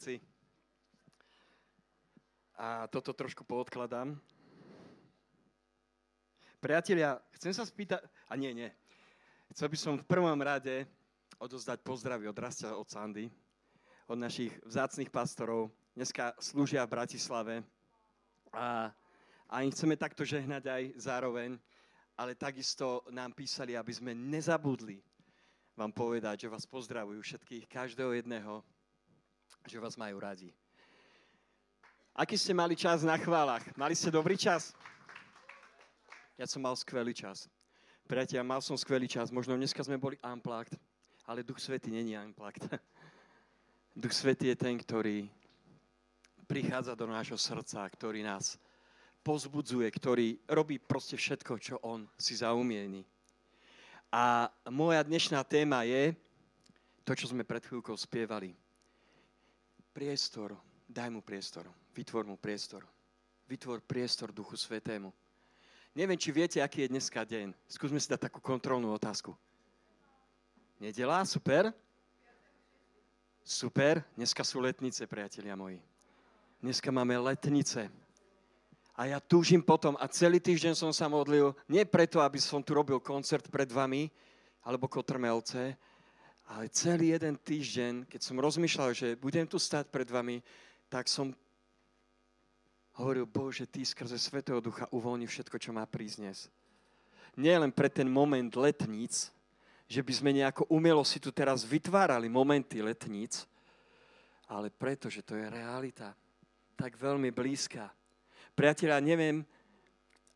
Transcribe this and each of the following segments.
veci. A toto trošku poodkladám. Priatelia, chcem sa spýtať... A nie, nie. Chcel by som v prvom rade odozdať pozdravy od Rastia, od Sandy, od našich vzácných pastorov. Dneska slúžia v Bratislave. A, a im chceme takto žehnať aj zároveň, ale takisto nám písali, aby sme nezabudli vám povedať, že vás pozdravujú všetkých, každého jedného, že vás majú radi. Aký ste mali čas na chválach? Mali ste dobrý čas? Ja som mal skvelý čas. Priatelia, mal som skvelý čas. Možno dneska sme boli unplugged, ale Duch Svety není unplugged. Duch Svety je ten, ktorý prichádza do nášho srdca, ktorý nás pozbudzuje, ktorý robí proste všetko, čo on si zaumieni. A moja dnešná téma je to, čo sme pred chvíľkou spievali. Priestor, daj mu priestor, vytvor mu priestor. Vytvor priestor Duchu Svetému. Neviem, či viete, aký je dneska deň. Skúsme si dať takú kontrolnú otázku. Nedela, super? Super, dneska sú letnice, priatelia moji. Dneska máme letnice. A ja túžim potom a celý týždeň som sa modlil, nie preto, aby som tu robil koncert pred vami, alebo kotrmelce, ale celý jeden týždeň, keď som rozmýšľal, že budem tu stať pred vami, tak som hovoril, Bože, Ty skrze Svetého Ducha uvoľni všetko, čo má prísť. Nie len pre ten moment letníc, že by sme nejako umelo si tu teraz vytvárali momenty letníc, ale preto, že to je realita tak veľmi blízka Priatelia, neviem,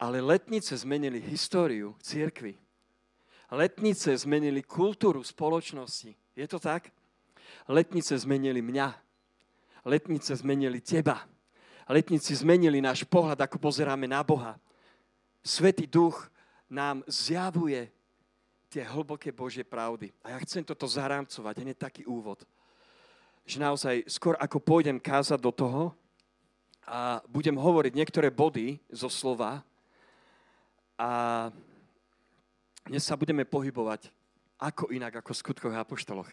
ale letnice zmenili históriu církvy. Letnice zmenili kultúru spoločnosti. Je to tak? Letnice zmenili mňa. Letnice zmenili teba. Letnice zmenili náš pohľad, ako pozeráme na Boha. Svetý duch nám zjavuje tie hlboké Božie pravdy. A ja chcem toto zarámcovať, hneď taký úvod. Že naozaj, skôr ako pôjdem kázať do toho, a budem hovoriť niektoré body zo slova a dnes sa budeme pohybovať ako inak, ako v skutkoch apoštoloch.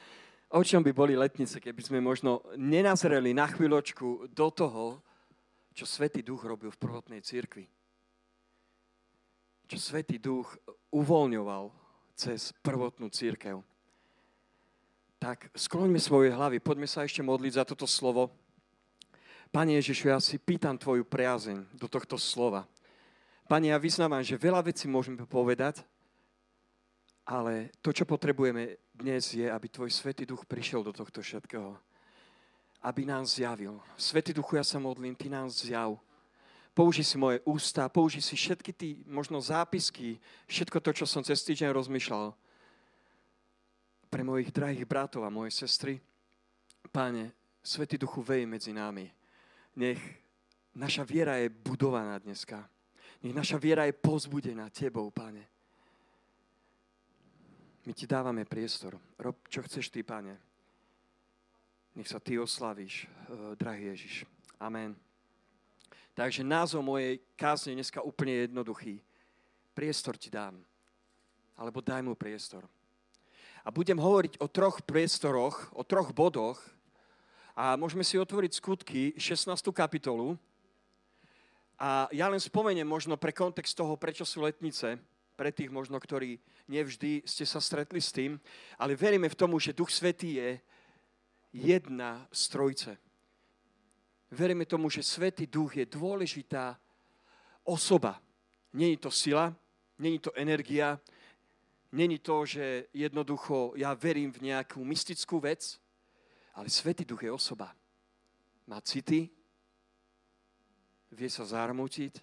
o čom by boli letnice, keby sme možno nenazreli na chvíľočku do toho, čo Svetý Duch robil v prvotnej církvi. Čo Svetý Duch uvoľňoval cez prvotnú církev. Tak skloňme svoje hlavy, poďme sa ešte modliť za toto slovo. Pane Ježišu, ja si pýtam Tvoju priazeň do tohto slova. Pane, ja vyznávam, že veľa vecí môžeme povedať, ale to, čo potrebujeme dnes, je, aby Tvoj Svetý Duch prišiel do tohto všetkého. Aby nám zjavil. Svetý Duchu, ja sa modlím, Ty nám zjav. Použi si moje ústa, použi si všetky tí možno zápisky, všetko to, čo som cez týždeň rozmýšľal. Pre mojich drahých bratov a moje sestry, Páne, Svetý Duchu vej medzi nami. Nech naša viera je budovaná dneska. Nech naša viera je pozbudená Tebou, Pane. My Ti dávame priestor. Rob, čo chceš Ty, Pane. Nech sa Ty oslavíš, eh, drahý Ježiš. Amen. Takže názov mojej kázne dneska úplne jednoduchý. Priestor Ti dám. Alebo daj mu priestor. A budem hovoriť o troch priestoroch, o troch bodoch, a môžeme si otvoriť skutky, 16. kapitolu. A ja len spomeniem možno pre kontext toho, prečo sú letnice, pre tých možno, ktorí nevždy ste sa stretli s tým, ale veríme v tomu, že Duch Svetý je jedna z trojce. Veríme tomu, že Svetý Duch je dôležitá osoba. Není to sila, není to energia, není to, že jednoducho ja verím v nejakú mystickú vec, ale Svetý Duch je osoba. Má city, vie sa zarmutiť,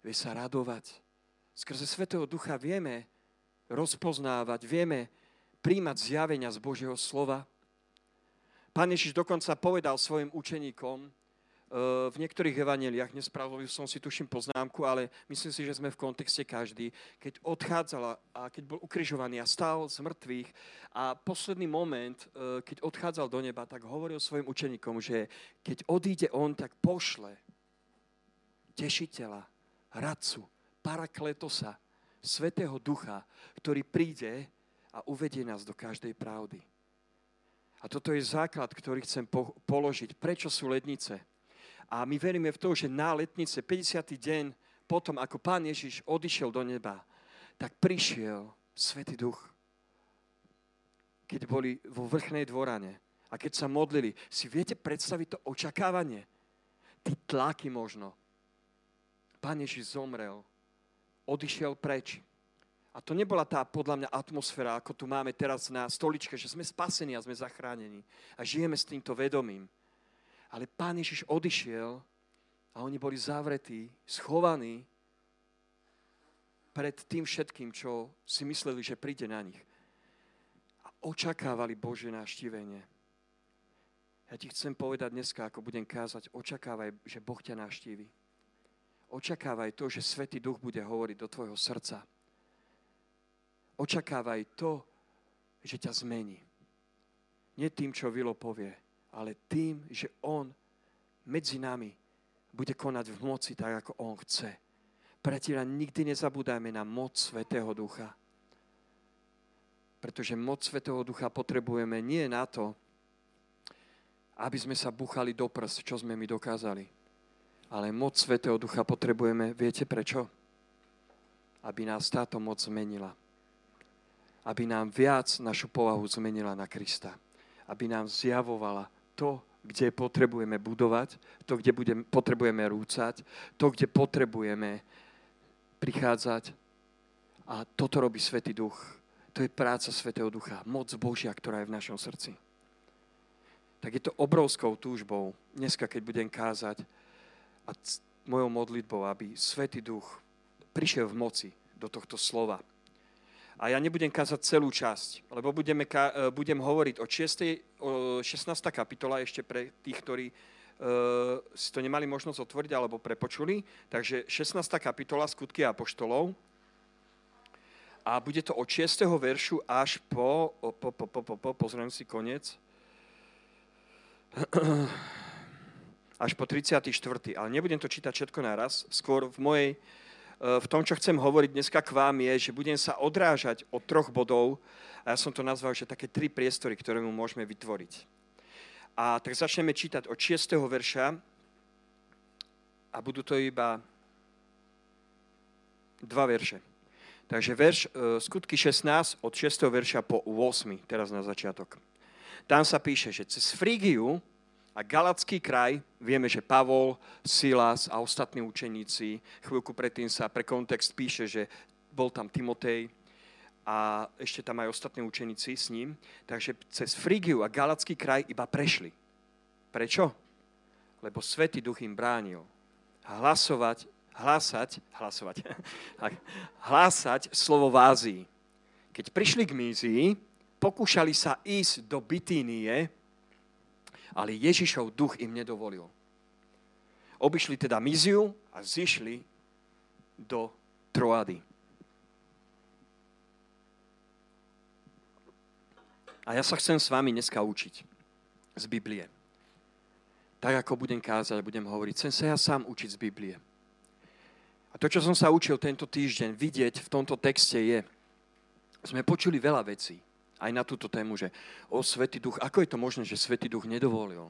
vie sa radovať. Skrze Svetého Ducha vieme rozpoznávať, vieme príjmať zjavenia z Božieho slova. Pán Ježiš dokonca povedal svojim učeníkom, Eh, v niektorých evaneliách, nespravil som si tuším poznámku, ale myslím si, že sme v kontexte každý, keď odchádzala a keď bol ukrižovaný a stál z mŕtvych a posledný moment, eh, keď odchádzal do neba, tak hovoril svojim učeníkom, že keď odíde on, tak pošle tešiteľa, radcu, parakletosa, svetého ducha, ktorý príde a uvedie nás do každej pravdy. A toto je základ, ktorý chcem po- položiť. Prečo sú letnice? A my veríme v to, že na letnice, 50. deň potom, ako pán Ježiš odišiel do neba, tak prišiel Svetý Duch. Keď boli vo vrchnej dvorane a keď sa modlili, si viete predstaviť to očakávanie? Ty tlaky možno. Pán Ježiš zomrel, odišiel preč. A to nebola tá, podľa mňa, atmosféra, ako tu máme teraz na stoličke, že sme spasení a sme zachránení. A žijeme s týmto vedomím. Ale Pán Ježiš odišiel a oni boli zavretí, schovaní pred tým všetkým, čo si mysleli, že príde na nich. A očakávali Božie naštívenie. Ja ti chcem povedať dneska, ako budem kázať, očakávaj, že Boh ťa naštívi. Očakávaj to, že Svetý Duch bude hovoriť do tvojho srdca očakávaj to, že ťa zmení. Nie tým, čo Vilo povie, ale tým, že On medzi nami bude konať v moci tak, ako On chce. Priatelia, nikdy nezabúdajme na moc Svetého Ducha. Pretože moc Svetého Ducha potrebujeme nie na to, aby sme sa buchali do prst, čo sme my dokázali. Ale moc Svetého Ducha potrebujeme, viete prečo? Aby nás táto moc zmenila aby nám viac našu povahu zmenila na Krista. Aby nám zjavovala to, kde potrebujeme budovať, to, kde budem, potrebujeme rúcať, to, kde potrebujeme prichádzať. A toto robí Svetý Duch. To je práca Svetého Ducha, moc Božia, ktorá je v našom srdci. Tak je to obrovskou túžbou, dneska, keď budem kázať, a mojou modlitbou, aby Svetý Duch prišiel v moci do tohto slova a ja nebudem kázať celú časť, lebo budeme, e, budem hovoriť o, 6, o 16. kapitola ešte pre tých, ktorí uh, si to nemali možnosť otvoriť alebo prepočuli. Takže 16. kapitola Skutky apoštolov. A bude to od 6. veršu až po, po, po, po, po, po pozriem si koniec, až po 34. Ale nebudem to čítať všetko naraz. Skôr v mojej E, v tom, čo chcem hovoriť dneska k vám, je, že budem sa odrážať od troch bodov a ja som to nazval, že také tri priestory, ktoré mu môžeme vytvoriť. A tak začneme čítať od 6. verša a budú to iba dva verše. Takže verš, e, skutky 16 od 6. verša po 8. teraz na začiatok. Tam sa píše, že cez Frígiu a Galacký kraj, vieme, že Pavol, Silas a ostatní učeníci, chvíľku predtým sa pre kontext píše, že bol tam Timotej a ešte tam aj ostatní učeníci s ním. Takže cez Frigiu a Galacký kraj iba prešli. Prečo? Lebo Svetý duch im bránil hlasovať, hlasať, hlasovať, hlásať slovo v Ázii. Keď prišli k Mízii, pokúšali sa ísť do Bitínie, ale Ježišov duch im nedovolil. Obišli teda Miziu a zišli do Troady. A ja sa chcem s vami dneska učiť z Biblie. Tak ako budem kázať, budem hovoriť, chcem sa ja sám učiť z Biblie. A to, čo som sa učil tento týždeň vidieť v tomto texte je, sme počuli veľa vecí aj na túto tému, že o Svetý Duch, ako je to možné, že Svetý Duch nedovolil,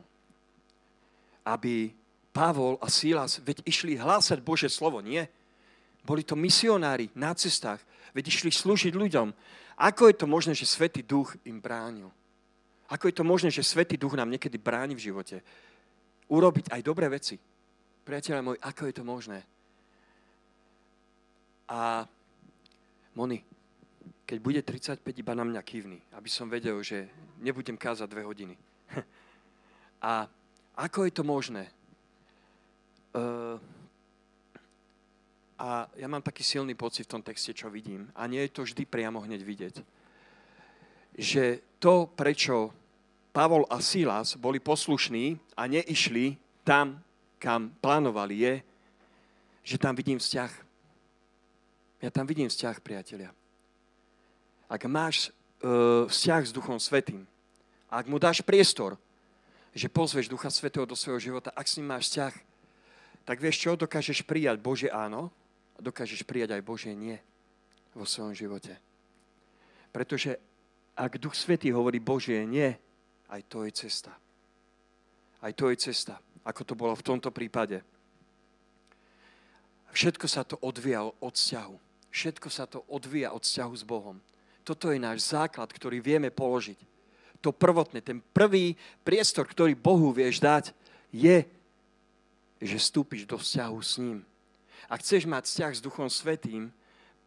aby Pavol a Sílas, veď išli hlásať Bože slovo, nie? Boli to misionári na cestách, veď išli slúžiť ľuďom. Ako je to možné, že Svetý Duch im bránil? Ako je to možné, že Svetý Duch nám niekedy bráni v živote? Urobiť aj dobré veci. Priateľe môj, ako je to možné? A Moni, keď bude 35, iba na mňa kývny, aby som vedel, že nebudem kázať dve hodiny. A ako je to možné? A ja mám taký silný pocit v tom texte, čo vidím. A nie je to vždy priamo hneď vidieť. Že to, prečo Pavol a Silas boli poslušní a neišli tam, kam plánovali, je, že tam vidím vzťah. Ja tam vidím vzťah, priatelia ak máš uh, vzťah s Duchom Svetým, ak mu dáš priestor, že pozveš Ducha Svetého do svojho života, ak s ním máš vzťah, tak vieš čo, dokážeš prijať Bože áno a dokážeš prijať aj Bože nie vo svojom živote. Pretože ak Duch Svetý hovorí Bože nie, aj to je cesta. Aj to je cesta, ako to bolo v tomto prípade. Všetko sa to odvíja od vzťahu. Všetko sa to odvíja od vzťahu s Bohom. Toto je náš základ, ktorý vieme položiť. To prvotné, ten prvý priestor, ktorý Bohu vieš dať, je, že vstúpiš do vzťahu s ním. Ak chceš mať vzťah s Duchom Svetým,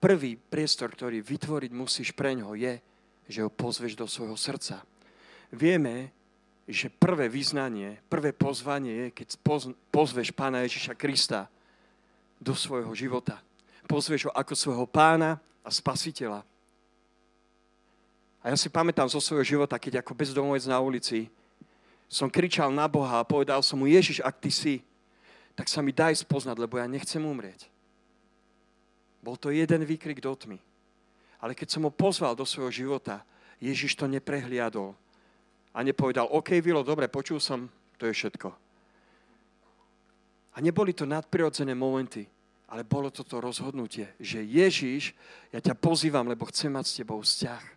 prvý priestor, ktorý vytvoriť musíš pre ňoho, je, že ho pozveš do svojho srdca. Vieme, že prvé vyznanie, prvé pozvanie je, keď pozveš Pána Ježiša Krista do svojho života. Pozveš ho ako svojho pána a spasiteľa. A ja si pamätám zo svojho života, keď ako bezdomovec na ulici som kričal na Boha a povedal som mu, Ježiš, ak ty si, tak sa mi daj spoznať, lebo ja nechcem umrieť. Bol to jeden výkrik do tmy. Ale keď som ho pozval do svojho života, Ježiš to neprehliadol. A nepovedal, OK, Vilo, dobre, počul som, to je všetko. A neboli to nadprirodzené momenty, ale bolo toto rozhodnutie, že Ježiš, ja ťa pozývam, lebo chcem mať s tebou vzťah.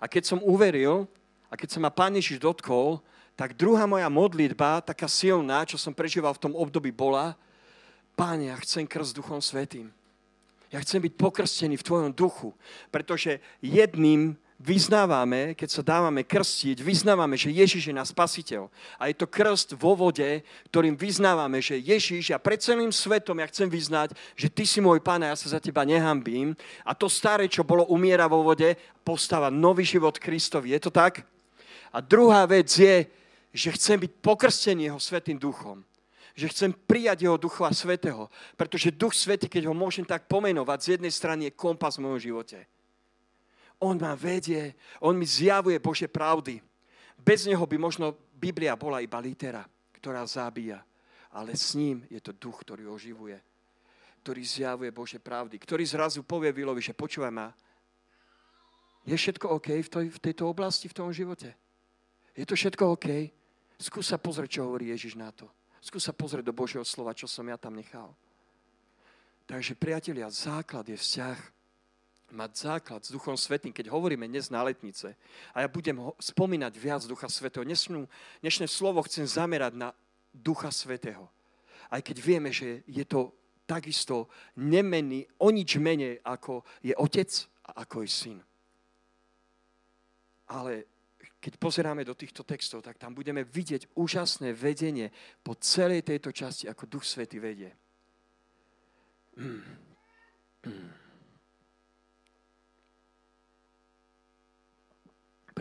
A keď som uveril, a keď sa ma Pán Ježiš dotkol, tak druhá moja modlitba, taká silná, čo som prežíval v tom období, bola, Páne, ja chcem krst Duchom Svetým. Ja chcem byť pokrstený v Tvojom duchu, pretože jedným vyznávame, keď sa dávame krstiť, vyznávame, že Ježiš je náš spasiteľ. A je to krst vo vode, ktorým vyznávame, že Ježiš, ja pred celým svetom ja chcem vyznať, že Ty si môj Pán a ja sa za Teba nehambím. A to staré, čo bolo umiera vo vode, postáva nový život Kristovi. Je to tak? A druhá vec je, že chcem byť pokrstený Jeho Svetým duchom že chcem prijať jeho Ducha Svetého. Pretože Duch Svetý, keď ho môžem tak pomenovať, z jednej strany je kompas v mojom živote. On ma vedie, on mi zjavuje Bože pravdy. Bez neho by možno Biblia bola iba litera, ktorá zabíja. Ale s ním je to duch, ktorý oživuje. Ktorý zjavuje Bože pravdy. Ktorý zrazu povie Vilovi, že počúvaj ma, je všetko OK v, toj, v tejto oblasti, v tom živote? Je to všetko OK? Skús sa pozrieť, čo hovorí Ježiš na to. Skús sa pozrieť do Božieho slova, čo som ja tam nechal. Takže, priatelia, základ je vzťah mať základ s Duchom Svetým, keď hovoríme dnes na letnice, a ja budem spomínať viac Ducha Svetého, dnešnú, dnešné slovo chcem zamerať na Ducha Svetého. Aj keď vieme, že je to takisto nemenný, o nič menej, ako je Otec a ako je Syn. Ale keď pozeráme do týchto textov, tak tam budeme vidieť úžasné vedenie po celej tejto časti, ako Duch Svetý vedie. Mm. Mm.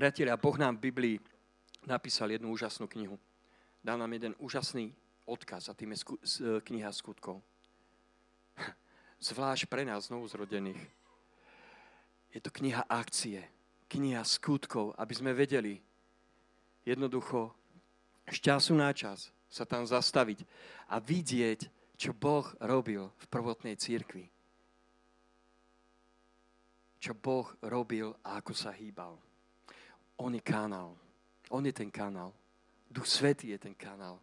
Priatelia, Boh nám v Biblii napísal jednu úžasnú knihu. Dal nám jeden úžasný odkaz a tým je sku- kniha skutkov. Zvlášť pre nás znovuzrodených. Je to kniha akcie, kniha skutkov, aby sme vedeli jednoducho z času na čas sa tam zastaviť a vidieť, čo Boh robil v prvotnej církvi. Čo Boh robil a ako sa hýbal. On je kanál. On je ten kanál. Duch Svetý je ten kanál.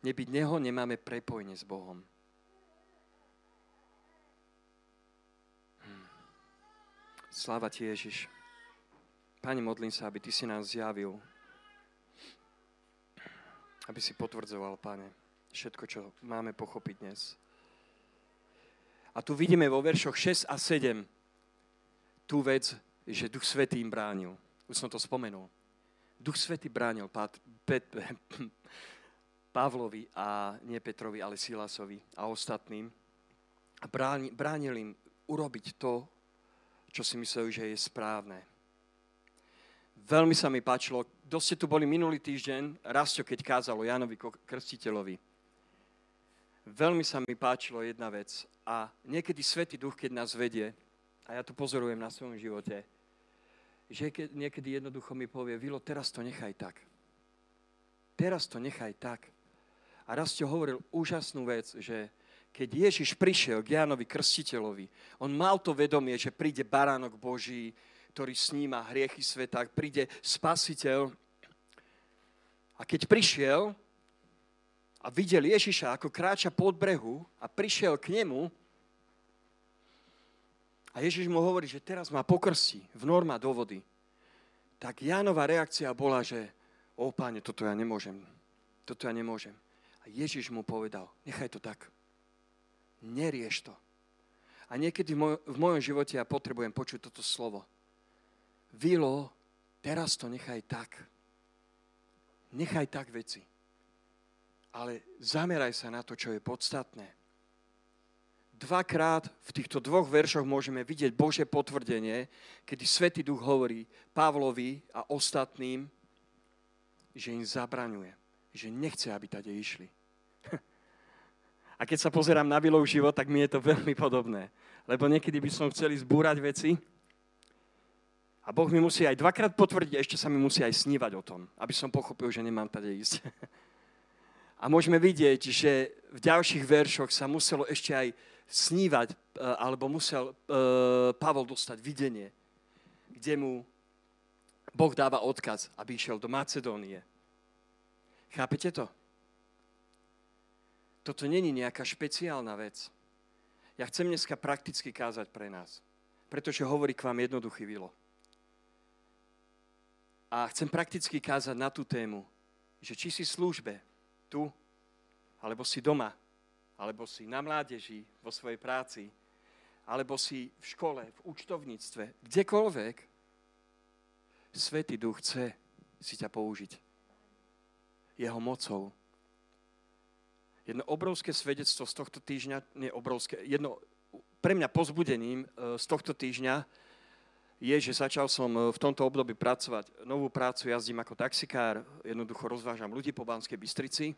Nebyť Neho nemáme prepojenie s Bohom. Hm. Sláva Ti, Ježiš. Pane, modlím sa, aby Ty si nás zjavil. Aby si potvrdzoval, Pane, všetko, čo máme pochopiť dnes. A tu vidíme vo veršoch 6 a 7, tú vec, že Duch Svetý im bránil. Už som to spomenul. Duch Svetý bránil Pát, Pet, Pavlovi a nie Petrovi, ale Silasovi a ostatným. A bránil, bránil im urobiť to, čo si mysleli, že je správne. Veľmi sa mi páčilo, dosť ste tu boli minulý týždeň, Rastio, keď kázalo Janovi Krstiteľovi. Veľmi sa mi páčilo jedna vec a niekedy Svetý Duch, keď nás vedie, a ja to pozorujem na svojom živote, že niekedy jednoducho mi povie, Vilo, teraz to nechaj tak. Teraz to nechaj tak. A raz ti hovoril úžasnú vec, že keď Ježiš prišiel k Jánovi Krstiteľovi, on mal to vedomie, že príde baránok Boží, ktorý sníma hriechy sveta, príde spasiteľ. A keď prišiel a videl Ježiša, ako kráča pod brehu a prišiel k nemu, a Ježiš mu hovorí, že teraz má pokrstí v norma do vody. tak Jánova reakcia bola, že o páne, toto ja nemôžem. Toto ja nemôžem. A Ježiš mu povedal, nechaj to tak. Nerieš to. A niekedy v, moj, v mojom živote ja potrebujem počuť toto slovo. Vilo, teraz to nechaj tak. Nechaj tak veci. Ale zameraj sa na to, čo je podstatné. Dvakrát v týchto dvoch veršoch môžeme vidieť Bože potvrdenie, kedy Svetý Duch hovorí Pavlovi a ostatným, že im zabraňuje, že nechce, aby tade išli. A keď sa pozerám na Vilov život, tak mi je to veľmi podobné. Lebo niekedy by som chcel zbúrať veci a Boh mi musí aj dvakrát potvrdiť, ešte sa mi musí aj snívať o tom, aby som pochopil, že nemám tade ísť. A môžeme vidieť, že v ďalších veršoch sa muselo ešte aj snívať, e, alebo musel e, Pavol dostať videnie, kde mu Boh dáva odkaz, aby išiel do Macedónie. Chápete to? Toto není nejaká špeciálna vec. Ja chcem dneska prakticky kázať pre nás, pretože hovorí k vám jednoduchý vilo. A chcem prakticky kázať na tú tému, že či si službe tu, alebo si doma, alebo si na mládeži, vo svojej práci, alebo si v škole, v účtovníctve, kdekoľvek, Svetý Duch chce si ťa použiť. Jeho mocou. Jedno obrovské svedectvo z tohto týždňa, nie obrovské, jedno pre mňa pozbudením e, z tohto týždňa je, že začal som e, v tomto období pracovať. Novú prácu jazdím ako taxikár, jednoducho rozvážam ľudí po Banskej Bystrici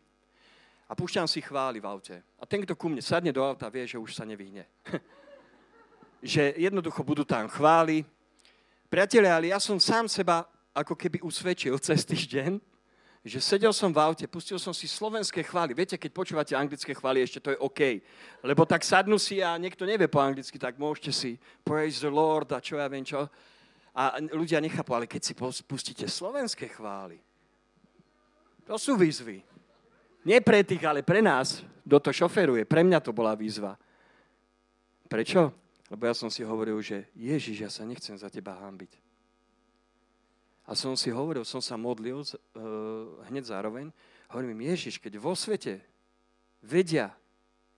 a púšťam si chváli v aute. A ten, kto ku mne sadne do auta, vie, že už sa nevyhne. že jednoducho budú tam chváli. Priatelia, ale ja som sám seba ako keby usvedčil cez týždeň, že sedel som v aute, pustil som si slovenské chvály. Viete, keď počúvate anglické chvály, ešte to je OK. Lebo tak sadnú si a niekto nevie po anglicky, tak môžete si praise the Lord a čo ja viem čo. A ľudia nechápu, ale keď si pustíte slovenské chvály, to sú výzvy. Nie pre tých, ale pre nás, kto to šoferuje. Pre mňa to bola výzva. Prečo? Lebo ja som si hovoril, že Ježiš, ja sa nechcem za teba hambiť. A som si hovoril, som sa modlil uh, hneď zároveň. Hovorím im, Ježiš, keď vo svete vedia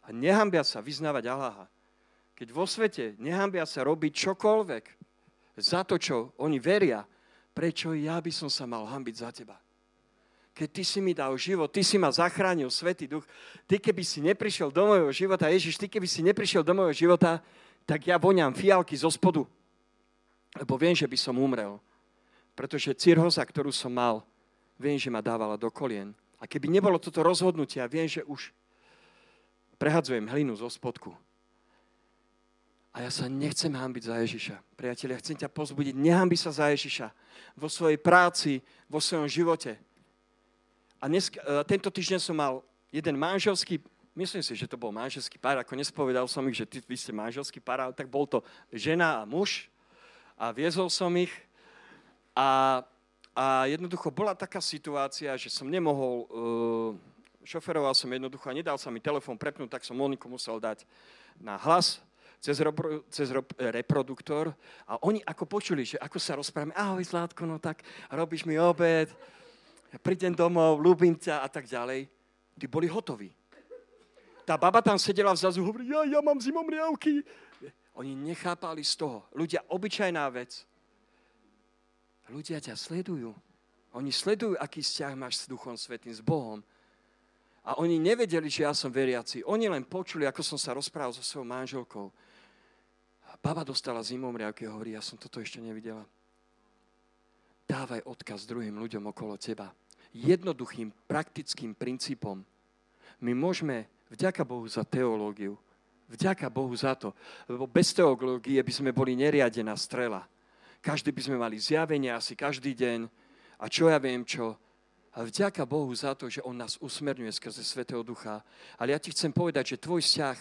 a nehambia sa vyznávať Aláha, keď vo svete nehambia sa robiť čokoľvek za to, čo oni veria, prečo ja by som sa mal hambiť za teba? Keď ty si mi dal život, ty si ma zachránil, Svetý Duch, ty keby si neprišiel do môjho života, Ježiš, ty keby si neprišiel do môjho života, tak ja voňam fialky zo spodu, lebo viem, že by som umrel. Pretože cirhoza, ktorú som mal, viem, že ma dávala do kolien. A keby nebolo toto rozhodnutie, viem, že už prehadzujem hlinu zo spodku. A ja sa nechcem hambiť za Ježiša. Priatelia, chcem ťa pozbudiť, nehambi sa za Ježiša. Vo svojej práci, vo svojom živote. A dnes, uh, tento týždeň som mal jeden manželský, myslím si, že to bol manželský pár, ako nespovedal som ich, že ty, vy ste manželský pár, ale tak bol to žena a muž a viezol som ich. A, a jednoducho bola taká situácia, že som nemohol, uh, šoferoval som jednoducho a nedal sa mi telefón prepnúť, tak som Moniku musel dať na hlas, cez, repro, cez reproduktor. A oni ako počuli, že ako sa rozprávame, ahoj Zlátko, no tak robíš mi obed, ja prídem domov, ľúbim ťa a tak ďalej. Tí boli hotoví. Tá baba tam sedela vzadu, hovorí, ja, ja mám zimomriavky. Oni nechápali z toho. Ľudia, obyčajná vec. Ľudia ťa sledujú. Oni sledujú, aký vzťah máš s Duchom Svetým, s Bohom. A oni nevedeli, že ja som veriaci. Oni len počuli, ako som sa rozprával so svojou manželkou. A baba dostala zimomriavky a hovorí, ja som toto ešte nevidela dávaj odkaz druhým ľuďom okolo teba. Jednoduchým, praktickým princípom. My môžeme, vďaka Bohu za teológiu, vďaka Bohu za to, lebo bez teológie by sme boli neriadená strela. Každý by sme mali zjavenia asi každý deň a čo ja viem čo. A vďaka Bohu za to, že On nás usmerňuje skrze Svetého Ducha. Ale ja ti chcem povedať, že tvoj vzťah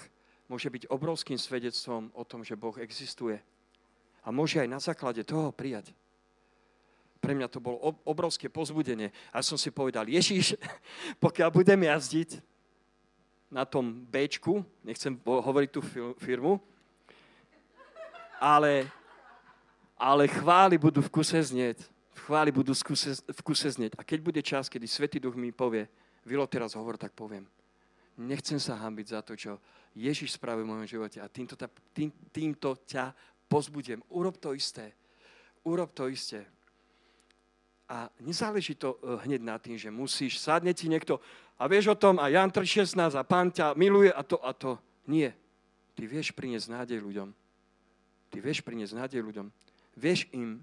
môže byť obrovským svedectvom o tom, že Boh existuje. A môže aj na základe toho prijať pre mňa to bolo obrovské pozbudenie. A som si povedal, Ježiš, pokiaľ budem jazdiť na tom Bčku, nechcem hovoriť tú firmu, ale, ale chvály budú v kuse znieť v chváli budú v kuse, v kuse znieť. A keď bude čas, kedy Svetý Duch mi povie, Vilo, teraz hovor, tak poviem. Nechcem sa hambiť za to, čo Ježiš spravil v mojom živote a týmto, tým, týmto ťa pozbudiem. Urob to isté. Urob to isté. A nezáleží to e, hneď na tým, že musíš, sadne ti niekto a vieš o tom a Jan 3.16 a pán ťa miluje a to a to. Nie. Ty vieš priniesť nádej ľuďom. Ty vieš priniesť nádej ľuďom. Vieš im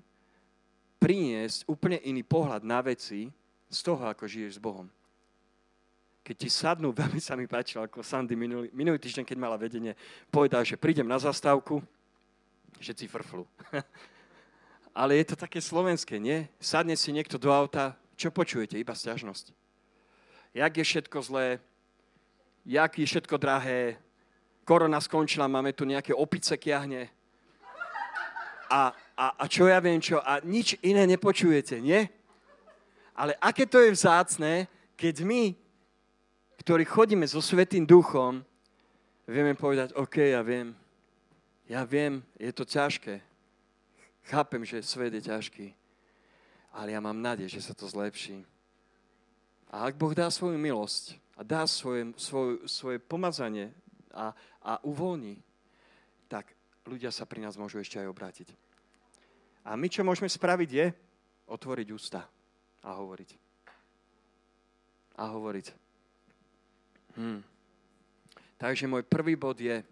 priniesť úplne iný pohľad na veci z toho, ako žiješ s Bohom. Keď ti sadnú, veľmi sa mi páčilo, ako Sandy minulý, minulý týždeň, keď mala vedenie, povedal, že prídem na zastávku, všetci frflu. Ale je to také slovenské, nie? Sadne si niekto do auta, čo počujete? Iba stiažnosť. Jak je všetko zlé, jak je všetko drahé, korona skončila, máme tu nejaké opice kiahne. A, a, a čo ja viem čo, a nič iné nepočujete, nie? Ale aké to je vzácné, keď my, ktorí chodíme so Svetým duchom, vieme povedať, OK, ja viem, ja viem, je to ťažké, Chápem, že svet je ťažký, ale ja mám nádej, že sa to zlepší. A ak Boh dá svoju milosť a dá svoje, svoje, svoje pomazanie a, a uvoľní, tak ľudia sa pri nás môžu ešte aj obrátiť. A my, čo môžeme spraviť, je otvoriť ústa a hovoriť. A hovoriť. Hm. Takže môj prvý bod je,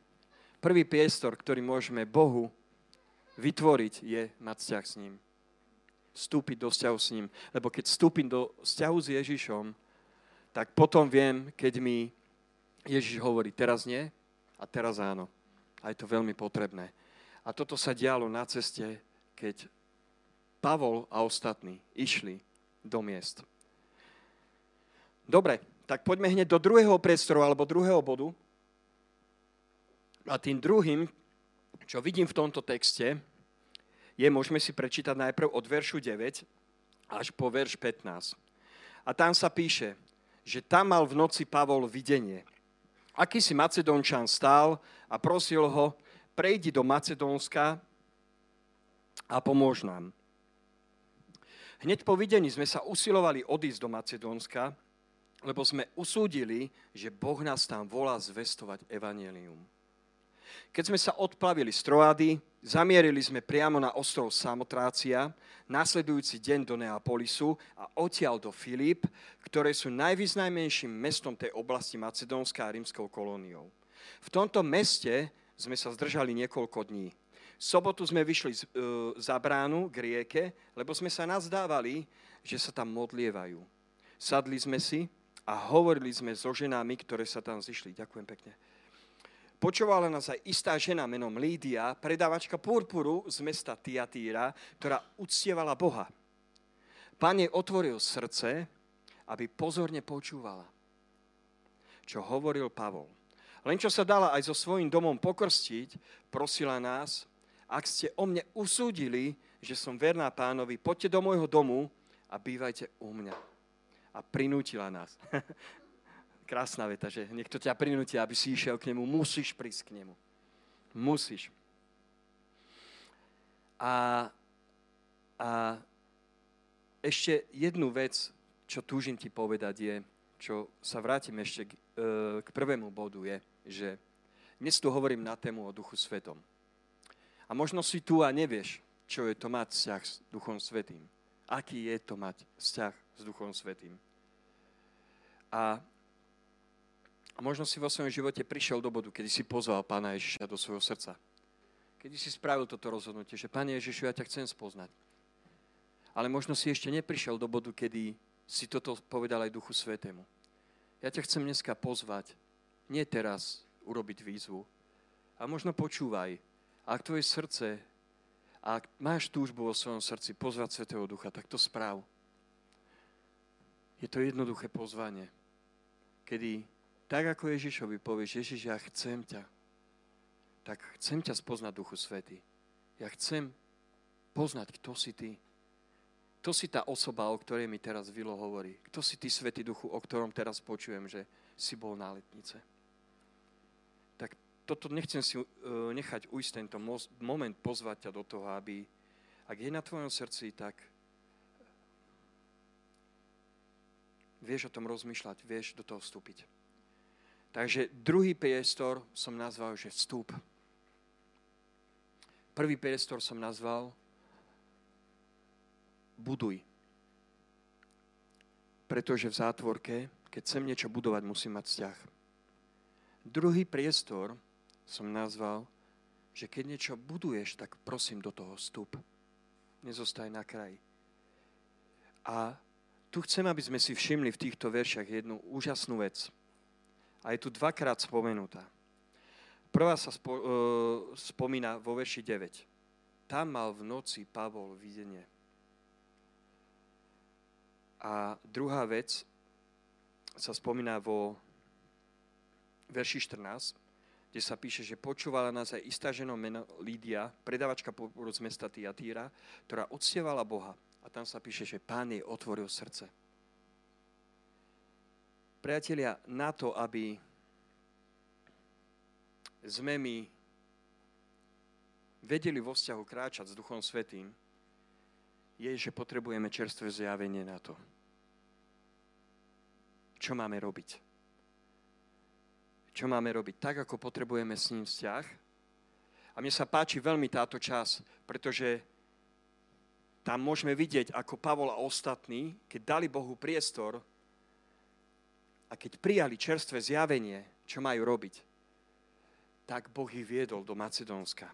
prvý priestor, ktorý môžeme Bohu vytvoriť, je mať vzťah s ním. Vstúpiť do vzťahu s ním. Lebo keď vstúpim do vzťahu s Ježišom, tak potom viem, keď mi Ježiš hovorí, teraz nie a teraz áno. A je to veľmi potrebné. A toto sa dialo na ceste, keď Pavol a ostatní išli do miest. Dobre, tak poďme hneď do druhého priestoru alebo druhého bodu. A tým druhým čo vidím v tomto texte, je, môžeme si prečítať najprv od veršu 9 až po verš 15. A tam sa píše, že tam mal v noci Pavol videnie. Aký si Macedónčan stál a prosil ho, prejdi do Macedónska a pomôž nám. Hneď po videní sme sa usilovali odísť do Macedónska, lebo sme usúdili, že Boh nás tam volá zvestovať evanelium. Keď sme sa odplavili z Troady, zamierili sme priamo na ostrov Samotrácia, následujúci deň do Neapolisu a odtiaľ do Filip, ktoré sú najvýznajmenším mestom tej oblasti Macedónska a rímskou kolóniou. V tomto meste sme sa zdržali niekoľko dní. V sobotu sme vyšli z, e, za bránu k rieke, lebo sme sa nazdávali, že sa tam modlievajú. Sadli sme si a hovorili sme so ženami, ktoré sa tam zišli. Ďakujem pekne. Počúvala nás aj istá žena menom Lídia, predávačka purpuru z mesta Tiatíra, ktorá uctievala Boha. Pán jej otvoril srdce, aby pozorne počúvala, čo hovoril Pavol. Len čo sa dala aj so svojím domom pokrstiť, prosila nás, ak ste o mne usúdili, že som verná pánovi, poďte do môjho domu a bývajte u mňa. A prinútila nás. Krásna veta, že niekto ťa prinúti, aby si išiel k nemu. Musíš prísť k nemu. Musíš. A, a ešte jednu vec, čo túžim ti povedať je, čo sa vrátim ešte k, e, k prvému bodu je, že dnes tu hovorím na tému o Duchu Svetom. A možno si tu a nevieš, čo je to mať vzťah s Duchom Svetým. Aký je to mať vzťah s Duchom Svetým. A možno si vo svojom živote prišiel do bodu, kedy si pozval Pána Ježiša do svojho srdca. Kedy si spravil toto rozhodnutie, že Pane Ježišu, ja ťa chcem spoznať. Ale možno si ešte neprišiel do bodu, kedy si toto povedal aj Duchu Svetému. Ja ťa chcem dneska pozvať, nie teraz urobiť výzvu, a možno počúvaj. Ak tvoje srdce, ak máš túžbu vo svojom srdci pozvať Svetého Ducha, tak to správ. Je to jednoduché pozvanie, kedy tak ako Ježišovi povieš, Ježiš, ja chcem ťa, tak chcem ťa spoznať, Duchu Svety. Ja chcem poznať, kto si ty. Kto si tá osoba, o ktorej mi teraz Vilo hovorí? Kto si ty, Svetý Duchu, o ktorom teraz počujem, že si bol na letnice? Tak toto nechcem si uh, nechať ujsť tento moment, pozvať ťa do toho, aby, ak je na tvojom srdci, tak vieš o tom rozmýšľať, vieš do toho vstúpiť. Takže druhý priestor som nazval, že vstúp. Prvý priestor som nazval buduj. Pretože v zátvorke, keď chcem niečo budovať, musím mať vzťah. Druhý priestor som nazval, že keď niečo buduješ, tak prosím do toho vstup. Nezostaj na kraji. A tu chcem, aby sme si všimli v týchto veršiach jednu úžasnú vec. A je tu dvakrát spomenutá. Prvá sa spo, uh, spomína vo verši 9. Tam mal v noci Pavol videnie. A druhá vec sa spomína vo verši 14, kde sa píše, že počúvala nás aj istá žena meno Lídia, predavačka z mesta Tiatíra, ktorá odsievala Boha. A tam sa píše, že pán jej otvoril srdce. Priatelia, na to, aby sme my vedeli vo vzťahu kráčať s Duchom Svetým, je, že potrebujeme čerstvé zjavenie na to. Čo máme robiť? Čo máme robiť? Tak, ako potrebujeme s ním vzťah. A mne sa páči veľmi táto čas, pretože tam môžeme vidieť, ako Pavol a ostatní, keď dali Bohu priestor a keď prijali čerstvé zjavenie, čo majú robiť, tak Boh ich viedol do Macedónska.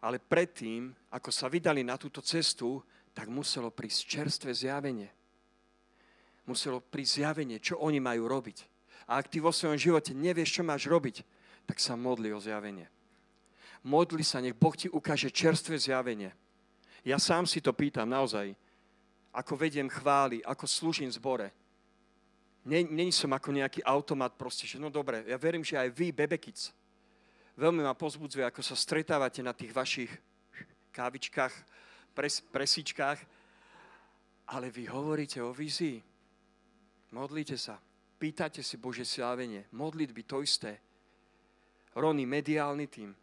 Ale predtým, ako sa vydali na túto cestu, tak muselo prísť čerstvé zjavenie. Muselo prísť zjavenie, čo oni majú robiť. A ak ty vo svojom živote nevieš, čo máš robiť, tak sa modli o zjavenie. Modli sa, nech Boh ti ukáže čerstvé zjavenie. Ja sám si to pýtam naozaj. Ako vediem chvály, ako slúžim zbore Není som ako nejaký automat proste, že no dobre, ja verím, že aj vy, bebekic, veľmi ma pozbudzuje, ako sa stretávate na tých vašich kávičkách, pres, presičkách, ale vy hovoríte o vízii. Modlíte sa, pýtate si Bože slávenie, modlitby to isté. Rony, mediálny tým,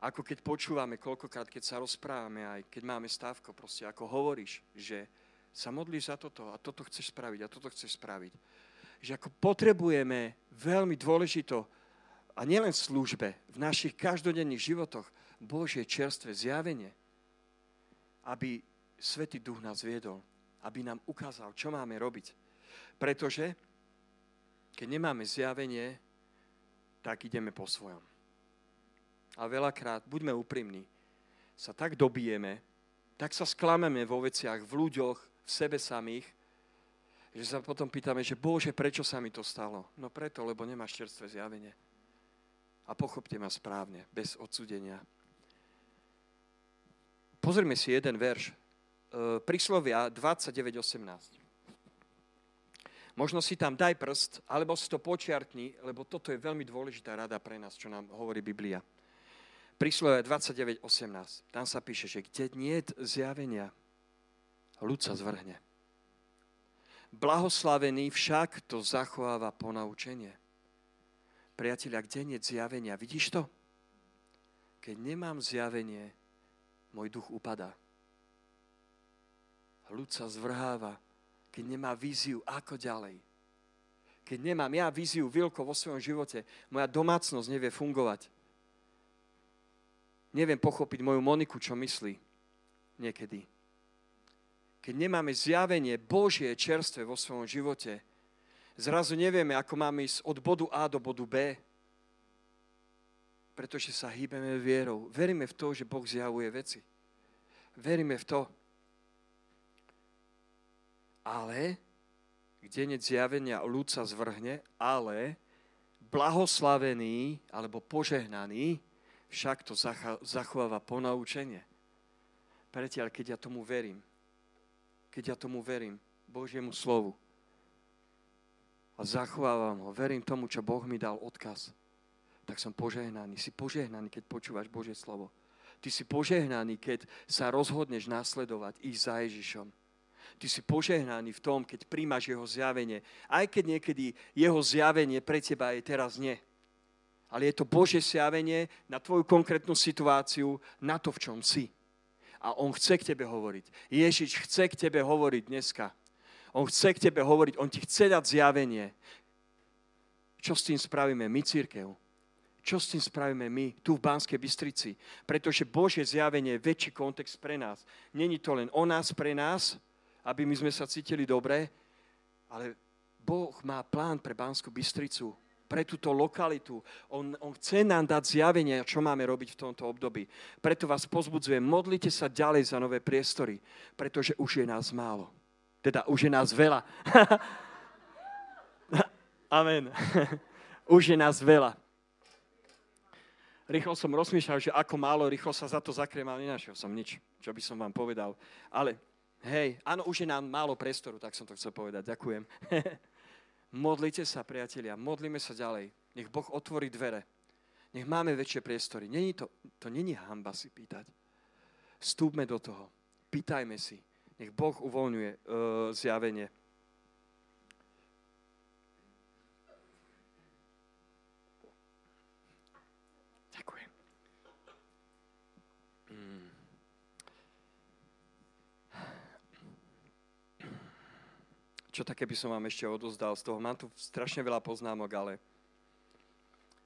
ako keď počúvame, koľkokrát, keď sa rozprávame, aj keď máme stávko, proste ako hovoríš, že sa modlíš za toto a toto chceš spraviť a toto chceš spraviť. Že ako potrebujeme veľmi dôležito, a nielen v službe, v našich každodenných životoch, Božie čerstvé zjavenie, aby Svetý Duch nás viedol, aby nám ukázal, čo máme robiť. Pretože keď nemáme zjavenie, tak ideme po svojom. A veľakrát, buďme úprimní, sa tak dobijeme, tak sa sklameme vo veciach, v ľuďoch, v sebe samých, že sa potom pýtame, že Bože, prečo sa mi to stalo? No preto, lebo nemáš čerstvé zjavenie. A pochopte ma správne, bez odsudenia. Pozrime si jeden verš. E, Príslovia 29.18. Možno si tam daj prst, alebo si to počiarkni, lebo toto je veľmi dôležitá rada pre nás, čo nám hovorí Biblia. Príslovia 29.18. Tam sa píše, že kde nie je zjavenia, ľud sa zvrhne. Blahoslavený však to zachováva ponaučenie. Priatelia, kde nie zjavenia? Vidíš to? Keď nemám zjavenie, môj duch upadá. Ľud sa zvrháva, keď nemá víziu, ako ďalej. Keď nemám ja víziu Vilko vo svojom živote, moja domácnosť nevie fungovať. Neviem pochopiť moju Moniku, čo myslí niekedy keď nemáme zjavenie Božie čerstve vo svojom živote, zrazu nevieme, ako máme ísť od bodu A do bodu B, pretože sa hýbeme vierou. Veríme v to, že Boh zjavuje veci. Veríme v to. Ale, kde zjavenia, ľud sa zvrhne, ale blahoslavený alebo požehnaný však to zachováva ponaučenie. Priateľ, keď ja tomu verím, keď ja tomu verím, Božiemu slovu. A zachovávam ho, verím tomu, čo Boh mi dal odkaz. Tak som požehnaný. Si požehnaný, keď počúvaš Božie slovo. Ty si požehnaný, keď sa rozhodneš následovať, ísť za Ježišom. Ty si požehnaný v tom, keď príjmaš jeho zjavenie. Aj keď niekedy jeho zjavenie pre teba je teraz nie. Ale je to Božie zjavenie na tvoju konkrétnu situáciu, na to, v čom si a on chce k tebe hovoriť. Ježiš chce k tebe hovoriť dneska. On chce k tebe hovoriť, on ti chce dať zjavenie. Čo s tým spravíme my, církev? Čo s tým spravíme my tu v Banskej Bystrici? Pretože Božie zjavenie je väčší kontext pre nás. Není to len o nás, pre nás, aby my sme sa cítili dobre, ale Boh má plán pre Banskú Bystricu, pre túto lokalitu. On, on chce nám dať zjavenie, čo máme robiť v tomto období. Preto vás pozbudzujem, modlite sa ďalej za nové priestory, pretože už je nás málo. Teda už je nás veľa. Amen. už je nás veľa rýchlo som rozmýšľal, že ako málo rýchlo sa za to zakriem, ale nenašiel som nič, čo by som vám povedal. Ale hej, áno, už je nám málo priestoru, tak som to chcel povedať. Ďakujem. Modlite sa, priatelia, modlíme sa ďalej. Nech Boh otvorí dvere. Nech máme väčšie priestory. Není to, to není hamba si pýtať. Vstúpme do toho. Pýtajme si. Nech Boh uvoľňuje uh, zjavenie. Čo také by som vám ešte odozdal z toho. Mám tu strašne veľa poznámok, ale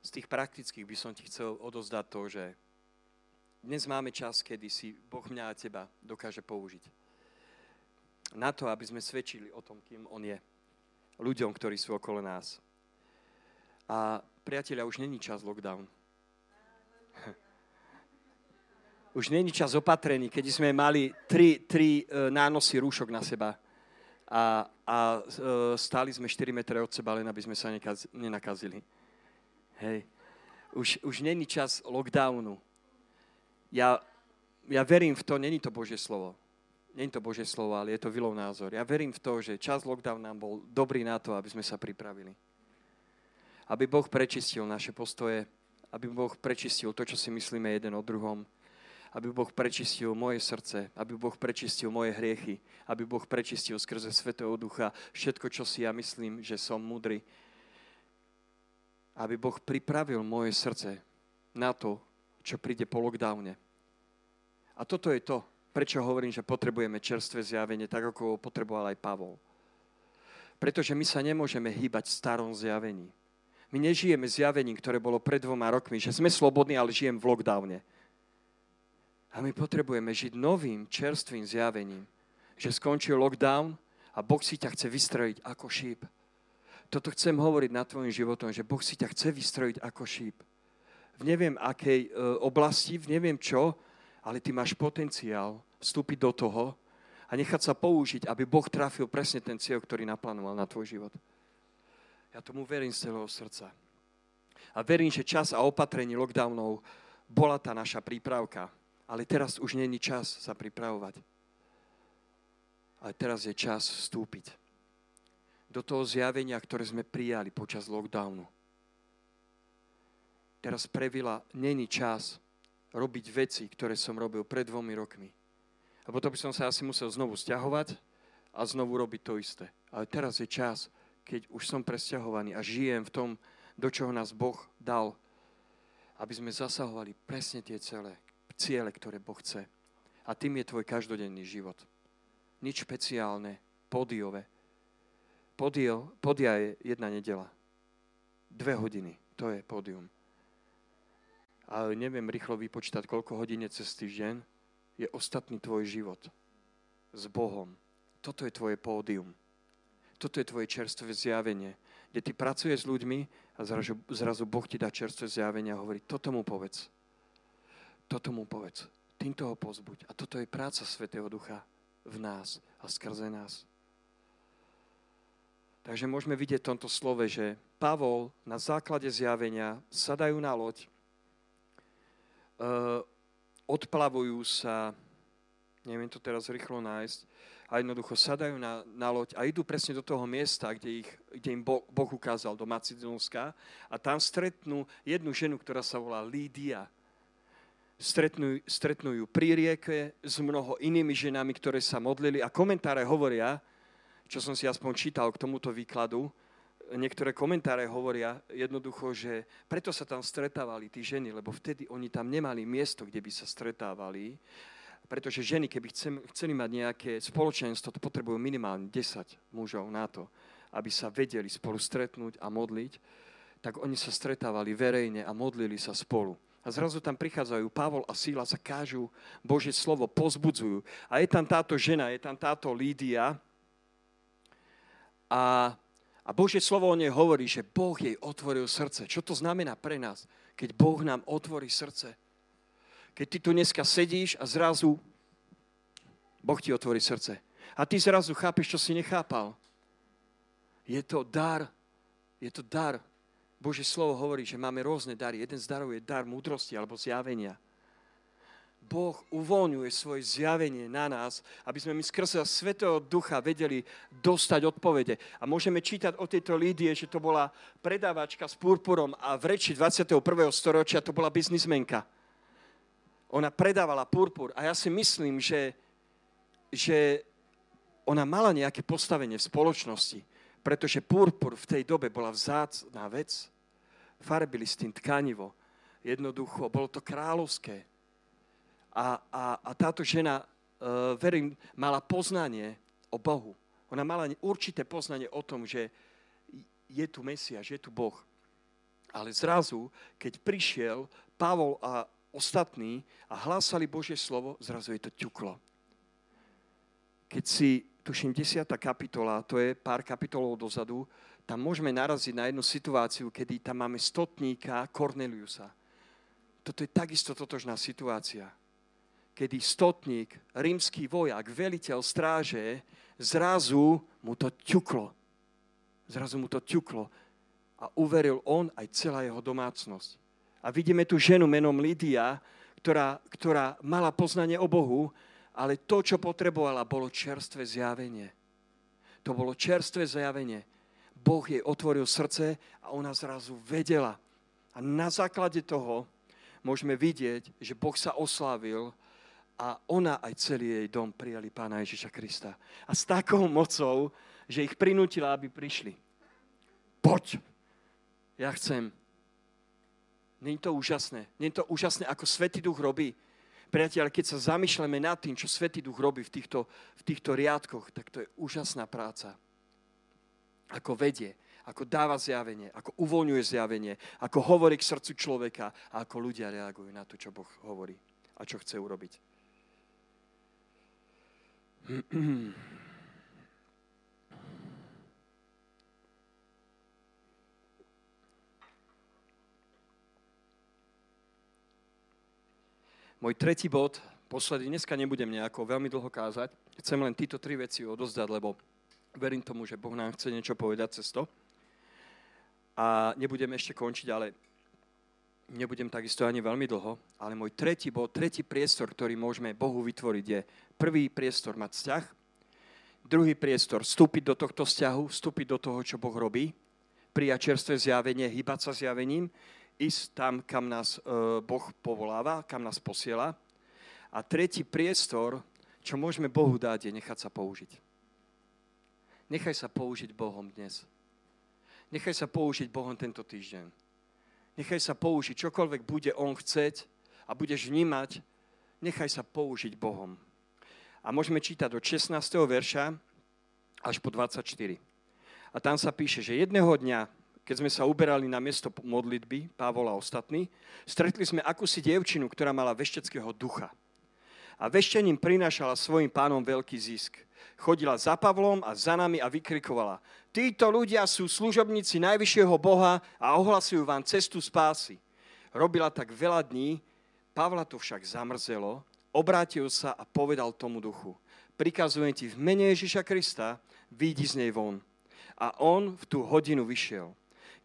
z tých praktických by som ti chcel odozdať to, že dnes máme čas, kedy si Boh mňa a teba dokáže použiť. Na to, aby sme svedčili o tom, kým On je. Ľuďom, ktorí sú okolo nás. A priatelia, už není čas lockdown. Už není čas opatrení, keď sme mali tri, tri e, nánosy rúšok na seba a, a e, stáli sme 4 metre od seba, len aby sme sa nekaz, nenakazili. Hej. Už, už není čas lockdownu. Ja, ja verím v to, není to Božie slovo. Není to Božie slovo, ale je to Vilov názor. Ja verím v to, že čas lockdown nám bol dobrý na to, aby sme sa pripravili. Aby Boh prečistil naše postoje, aby Boh prečistil to, čo si myslíme jeden o druhom, aby Boh prečistil moje srdce, aby Boh prečistil moje hriechy, aby Boh prečistil skrze Svetého Ducha všetko, čo si ja myslím, že som mudrý. Aby Boh pripravil moje srdce na to, čo príde po lockdowne. A toto je to, prečo hovorím, že potrebujeme čerstvé zjavenie, tak ako ho potreboval aj Pavol. Pretože my sa nemôžeme hýbať v starom zjavení. My nežijeme zjavením, ktoré bolo pred dvoma rokmi, že sme slobodní, ale žijem v lockdowne. A my potrebujeme žiť novým, čerstvým zjavením, že skončil lockdown a Boh si ťa chce vystrojiť ako šíp. Toto chcem hovoriť na tvojim životom, že Boh si ťa chce vystrojiť ako šíp. V neviem akej e, oblasti, v neviem čo, ale ty máš potenciál vstúpiť do toho a nechať sa použiť, aby Boh trafil presne ten cieľ, ktorý naplánoval na tvoj život. Ja tomu verím z celého srdca. A verím, že čas a opatrení lockdownov bola tá naša prípravka ale teraz už není čas sa pripravovať. Ale teraz je čas vstúpiť do toho zjavenia, ktoré sme prijali počas lockdownu. Teraz previla, není čas robiť veci, ktoré som robil pred dvomi rokmi. A potom by som sa asi musel znovu stiahovať a znovu robiť to isté. Ale teraz je čas, keď už som presťahovaný a žijem v tom, do čoho nás Boh dal, aby sme zasahovali presne tie celé, ciele, ktoré Boh chce. A tým je tvoj každodenný život. Nič špeciálne, podiové. Podio, podia je jedna nedela. Dve hodiny, to je pódium. Ale neviem rýchlo vypočítať, koľko hodín cez týždeň je ostatný tvoj život s Bohom. Toto je tvoje pódium. Toto je tvoje čerstvé zjavenie, kde ty pracuješ s ľuďmi a zrazu, zrazu Boh ti dá čerstvé zjavenie a hovorí, toto mu povedz toto mu povedz. Týmto ho pozbuď. A toto je práca Svetého Ducha v nás a skrze nás. Takže môžeme vidieť v tomto slove, že Pavol na základe zjavenia sadajú na loď, uh, odplavujú sa, neviem to teraz rýchlo nájsť, a jednoducho sadajú na, na loď a idú presne do toho miesta, kde, ich, kde im boh ukázal, do Macedónska a tam stretnú jednu ženu, ktorá sa volá Lídia stretnú, stretnú pri rieke s mnoho inými ženami, ktoré sa modlili a komentáre hovoria, čo som si aspoň čítal k tomuto výkladu, niektoré komentáre hovoria jednoducho, že preto sa tam stretávali tí ženy, lebo vtedy oni tam nemali miesto, kde by sa stretávali. Pretože ženy, keby chceli mať nejaké spoločenstvo, to potrebujú minimálne 10 mužov na to, aby sa vedeli spolu stretnúť a modliť, tak oni sa stretávali verejne a modlili sa spolu. A zrazu tam prichádzajú Pavol a Síla sa kážu Božie slovo, pozbudzujú. A je tam táto žena, je tam táto Lídia. A, a Božie slovo o nej hovorí, že Boh jej otvoril srdce. Čo to znamená pre nás, keď Boh nám otvorí srdce? Keď ty tu dneska sedíš a zrazu Boh ti otvorí srdce. A ty zrazu chápeš, čo si nechápal. Je to dar. Je to dar. Božie slovo hovorí, že máme rôzne dary. Jeden z darov je dar múdrosti alebo zjavenia. Boh uvoľňuje svoje zjavenie na nás, aby sme my skrze Svetého Ducha vedeli dostať odpovede. A môžeme čítať o tejto Lídie, že to bola predávačka s purpurom a v reči 21. storočia to bola biznismenka ona predávala purpur a ja si myslím, že, že ona mala nejaké postavenie v spoločnosti, pretože purpur v tej dobe bola vzácná vec. Farbili s tým tkanivo. Jednoducho, bolo to kráľovské. A, a, a táto žena, uh, verím, mala poznanie o Bohu. Ona mala určité poznanie o tom, že je tu Mesiaš, je tu Boh. Ale zrazu, keď prišiel Pavol a ostatní a hlásali Božie slovo, zrazu je to ťuklo. Keď si, tuším, 10. kapitola, to je pár kapitolov dozadu, tam môžeme naraziť na jednu situáciu, kedy tam máme stotníka Corneliusa. Toto je takisto totožná situácia. Kedy stotník, rímsky vojak, veliteľ stráže, zrazu mu to ťuklo. Zrazu mu to ťuklo. A uveril on aj celá jeho domácnosť. A vidíme tu ženu menom Lidia, ktorá, ktorá mala poznanie o Bohu, ale to, čo potrebovala, bolo čerstvé zjavenie. To bolo čerstvé zjavenie. Boh jej otvoril srdce a ona zrazu vedela. A na základe toho môžeme vidieť, že Boh sa oslávil a ona aj celý jej dom prijali Pána Ježiša Krista. A s takou mocou, že ich prinútila, aby prišli. Poď, ja chcem Není to úžasné. Není to úžasné, ako Svetý Duch robí. Priatelia, keď sa zamýšľame nad tým, čo Svetý Duch robí v týchto, v týchto riadkoch, tak to je úžasná práca. Ako vedie, ako dáva zjavenie, ako uvoľňuje zjavenie, ako hovorí k srdcu človeka a ako ľudia reagujú na to, čo Boh hovorí a čo chce urobiť. Môj tretí bod, posledný, dneska nebudem nejako veľmi dlho kázať, chcem len tieto tri veci odozdať, lebo verím tomu, že Boh nám chce niečo povedať cez to. A nebudem ešte končiť, ale nebudem takisto ani veľmi dlho, ale môj tretí bod, tretí priestor, ktorý môžeme Bohu vytvoriť je prvý priestor mať vzťah, druhý priestor vstúpiť do tohto vzťahu, vstúpiť do toho, čo Boh robí, prijať čerstvé zjavenie, hýbať sa zjavením ísť tam, kam nás e, Boh povoláva, kam nás posiela. A tretí priestor, čo môžeme Bohu dať, je nechať sa použiť. Nechaj sa použiť Bohom dnes. Nechaj sa použiť Bohom tento týždeň. Nechaj sa použiť, čokoľvek bude On chceť a budeš vnímať, nechaj sa použiť Bohom. A môžeme čítať od 16. verša až po 24. A tam sa píše, že jedného dňa keď sme sa uberali na miesto modlitby, Pavol a ostatní, stretli sme akúsi dievčinu, ktorá mala vešteckého ducha. A veštením prinášala svojim pánom veľký zisk. Chodila za Pavlom a za nami a vykrikovala, títo ľudia sú služobníci najvyššieho Boha a ohlasujú vám cestu spásy. Robila tak veľa dní, Pavla to však zamrzelo, obrátil sa a povedal tomu duchu, prikazujem ti v mene Ježiša Krista, výjdi z nej von. A on v tú hodinu vyšiel.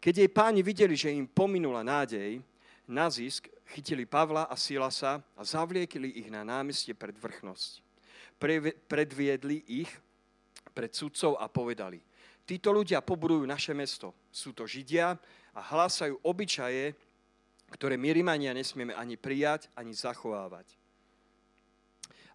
Keď jej páni videli, že im pominula nádej na zisk, chytili Pavla a Silasa a zavliekli ich na námestie pred vrchnosť. Predviedli ich pred sudcov a povedali, títo ľudia pobudujú naše mesto. Sú to Židia a hlásajú obyčaje, ktoré my Rimania nesmieme ani prijať, ani zachovávať.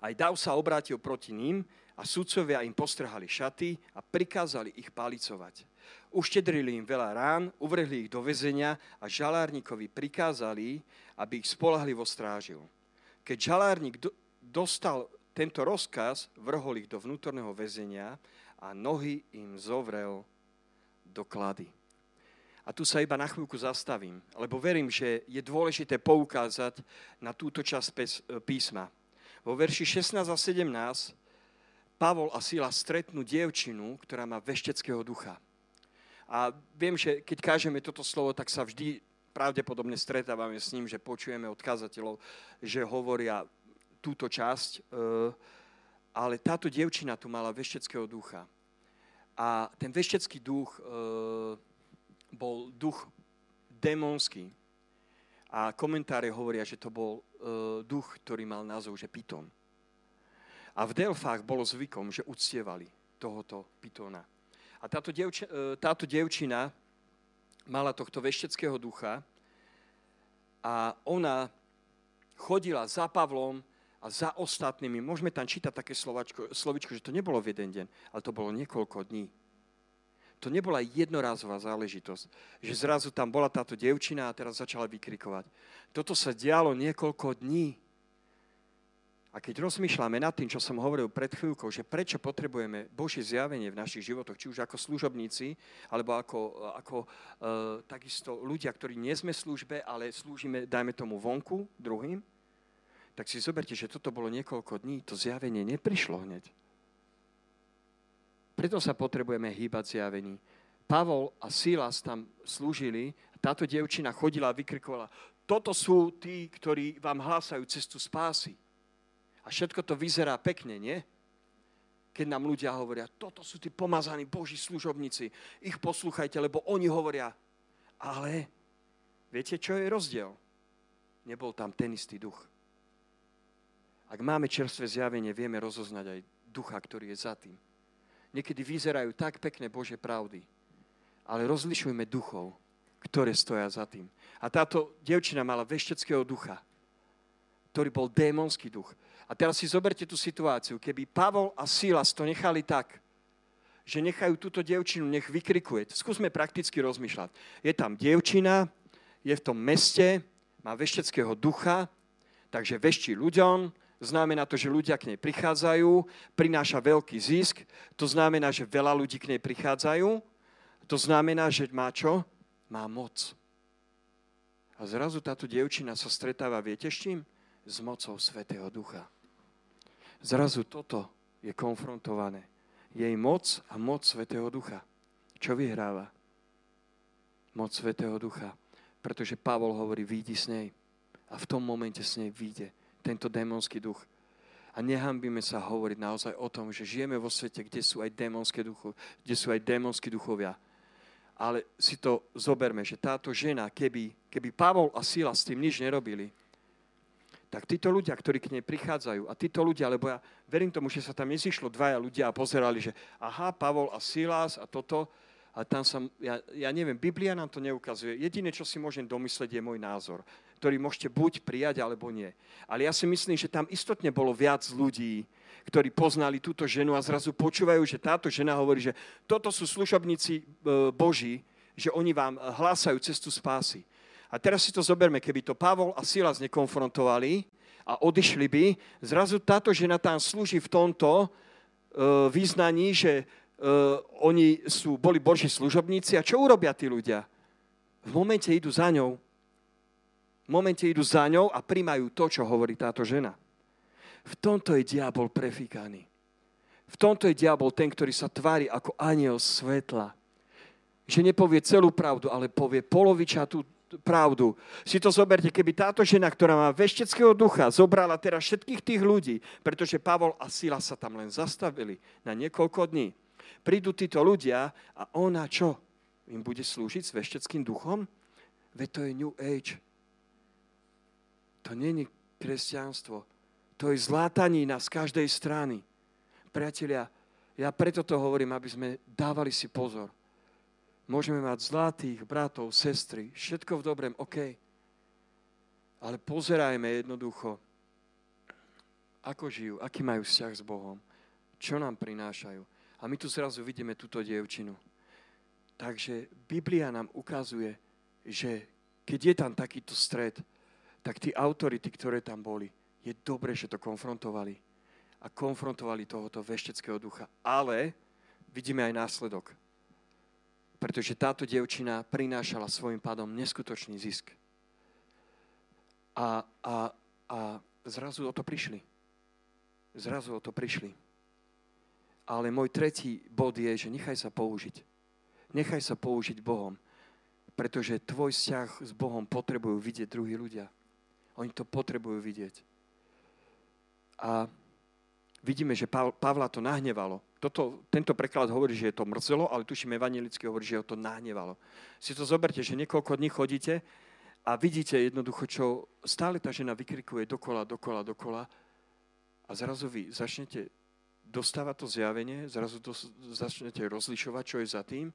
Aj Dav sa obrátil proti ním a sudcovia im postrhali šaty a prikázali ich palicovať. Uštedrili im veľa rán, uvrhli ich do väzenia a žalárnikovi prikázali, aby ich spolahlivo strážil. Keď žalárnik do, dostal tento rozkaz, vrhol ich do vnútorného väzenia a nohy im zovrel do klady. A tu sa iba na chvíľku zastavím, lebo verím, že je dôležité poukázať na túto časť písma. Vo verši 16 a 17 Pavol a Sila stretnú dievčinu, ktorá má vešteckého ducha. A viem, že keď kážeme toto slovo, tak sa vždy pravdepodobne stretávame s ním, že počujeme od kazateľov, že hovoria túto časť, e, ale táto dievčina tu mala vešteckého ducha. A ten veštecký duch e, bol duch démonský. A komentáre hovoria, že to bol e, duch, ktorý mal názov, že Piton. A v Delfách bolo zvykom, že uctievali tohoto Pitona. A táto, dievči, táto dievčina mala tohto vešteckého ducha a ona chodila za Pavlom a za ostatnými. Môžeme tam čítať také slovačko, slovičko, že to nebolo v jeden deň, ale to bolo niekoľko dní. To nebola jednorázová záležitosť, že zrazu tam bola táto dievčina a teraz začala vykrikovať. Toto sa dialo niekoľko dní. A keď rozmýšľame nad tým, čo som hovoril pred chvíľkou, že prečo potrebujeme Božie zjavenie v našich životoch, či už ako služobníci, alebo ako, ako e, takisto ľudia, ktorí nie sme v službe, ale slúžime, dajme tomu, vonku druhým, tak si zoberte, že toto bolo niekoľko dní, to zjavenie neprišlo hneď. Preto sa potrebujeme hýbať zjavení. Pavol a Silas tam slúžili, táto dievčina chodila a vykrikovala, toto sú tí, ktorí vám hlásajú cestu spásy. A všetko to vyzerá pekne, nie? Keď nám ľudia hovoria, toto sú tí pomazaní Boží služobníci, ich poslúchajte, lebo oni hovoria. Ale viete, čo je rozdiel? Nebol tam ten istý duch. Ak máme čerstvé zjavenie, vieme rozoznať aj ducha, ktorý je za tým. Niekedy vyzerajú tak pekné Bože pravdy, ale rozlišujme duchov, ktoré stoja za tým. A táto devčina mala vešteckého ducha, ktorý bol démonský duch. A teraz si zoberte tú situáciu. Keby Pavol a Silas to nechali tak, že nechajú túto dievčinu, nech vykrikuje. Skúsme prakticky rozmýšľať. Je tam dievčina, je v tom meste, má vešteckého ducha, takže veští ľuďom, znamená to, že ľudia k nej prichádzajú, prináša veľký zisk, to znamená, že veľa ľudí k nej prichádzajú, to znamená, že má čo? Má moc. A zrazu táto dievčina sa stretáva, viete s čím? S mocou Svetého Ducha. Zrazu toto je konfrontované. Jej moc a moc Svetého Ducha. Čo vyhráva? Moc Svetého Ducha. Pretože Pavol hovorí, výjdi s nej. A v tom momente s nej vyjde tento démonský duch. A nehambíme sa hovoriť naozaj o tom, že žijeme vo svete, kde sú aj démonské duchovia, kde sú aj démonskí duchovia. Ale si to zoberme, že táto žena, keby, keby Pavol a Sila s tým nič nerobili, tak títo ľudia, ktorí k nej prichádzajú, a títo ľudia, lebo ja verím tomu, že sa tam nezišlo dvaja ľudia a pozerali, že aha, Pavol a Silas a toto, a tam sa, ja, ja neviem, Biblia nám to neukazuje. Jediné, čo si môžem domyslieť, je môj názor, ktorý môžete buď prijať, alebo nie. Ale ja si myslím, že tam istotne bolo viac ľudí, ktorí poznali túto ženu a zrazu počúvajú, že táto žena hovorí, že toto sú služobníci e, Boží, že oni vám hlásajú cestu spásy. A teraz si to zoberme, keby to Pavol a Silas nekonfrontovali a odišli by, zrazu táto žena tam slúži v tomto uh, význaní, že uh, oni sú, boli Boží služobníci a čo urobia tí ľudia? V momente idú za ňou. V momente idú za ňou a príjmajú to, čo hovorí táto žena. V tomto je diabol prefíkaný. V tomto je diabol ten, ktorý sa tvári ako aniel svetla. Že nepovie celú pravdu, ale povie polovičatú pravdu. Si to zoberte, keby táto žena, ktorá má vešteckého ducha, zobrala teraz všetkých tých ľudí, pretože Pavol a Sila sa tam len zastavili na niekoľko dní. Prídu títo ľudia a ona čo? Im bude slúžiť s vešteckým duchom? Veď to je New Age. To není kresťanstvo. To je zlátanina z každej strany. Priatelia, ja preto to hovorím, aby sme dávali si pozor Môžeme mať zlatých bratov, sestry, všetko v dobrém, OK. Ale pozerajme jednoducho, ako žijú, aký majú vzťah s Bohom, čo nám prinášajú. A my tu zrazu vidíme túto dievčinu. Takže Biblia nám ukazuje, že keď je tam takýto stred, tak tí autority, ktoré tam boli, Je dobre, že to konfrontovali. A konfrontovali tohoto vešteckého ducha. Ale vidíme aj následok. Pretože táto dievčina prinášala svojim pádom neskutočný zisk. A, a, a zrazu o to prišli. Zrazu o to prišli. Ale môj tretí bod je, že nechaj sa použiť. Nechaj sa použiť Bohom. Pretože tvoj vzťah s Bohom potrebujú vidieť druhí ľudia. Oni to potrebujú vidieť. A vidíme, že Pavla to nahnevalo. Toto, tento preklad hovorí, že je to mrzelo, ale tuším, evanelicky hovorí, že ho to nahnevalo. Si to zoberte, že niekoľko dní chodíte a vidíte jednoducho, čo stále tá žena vykrikuje dokola, dokola, dokola a zrazu vy začnete dostávať to zjavenie, zrazu to, začnete rozlišovať, čo je za tým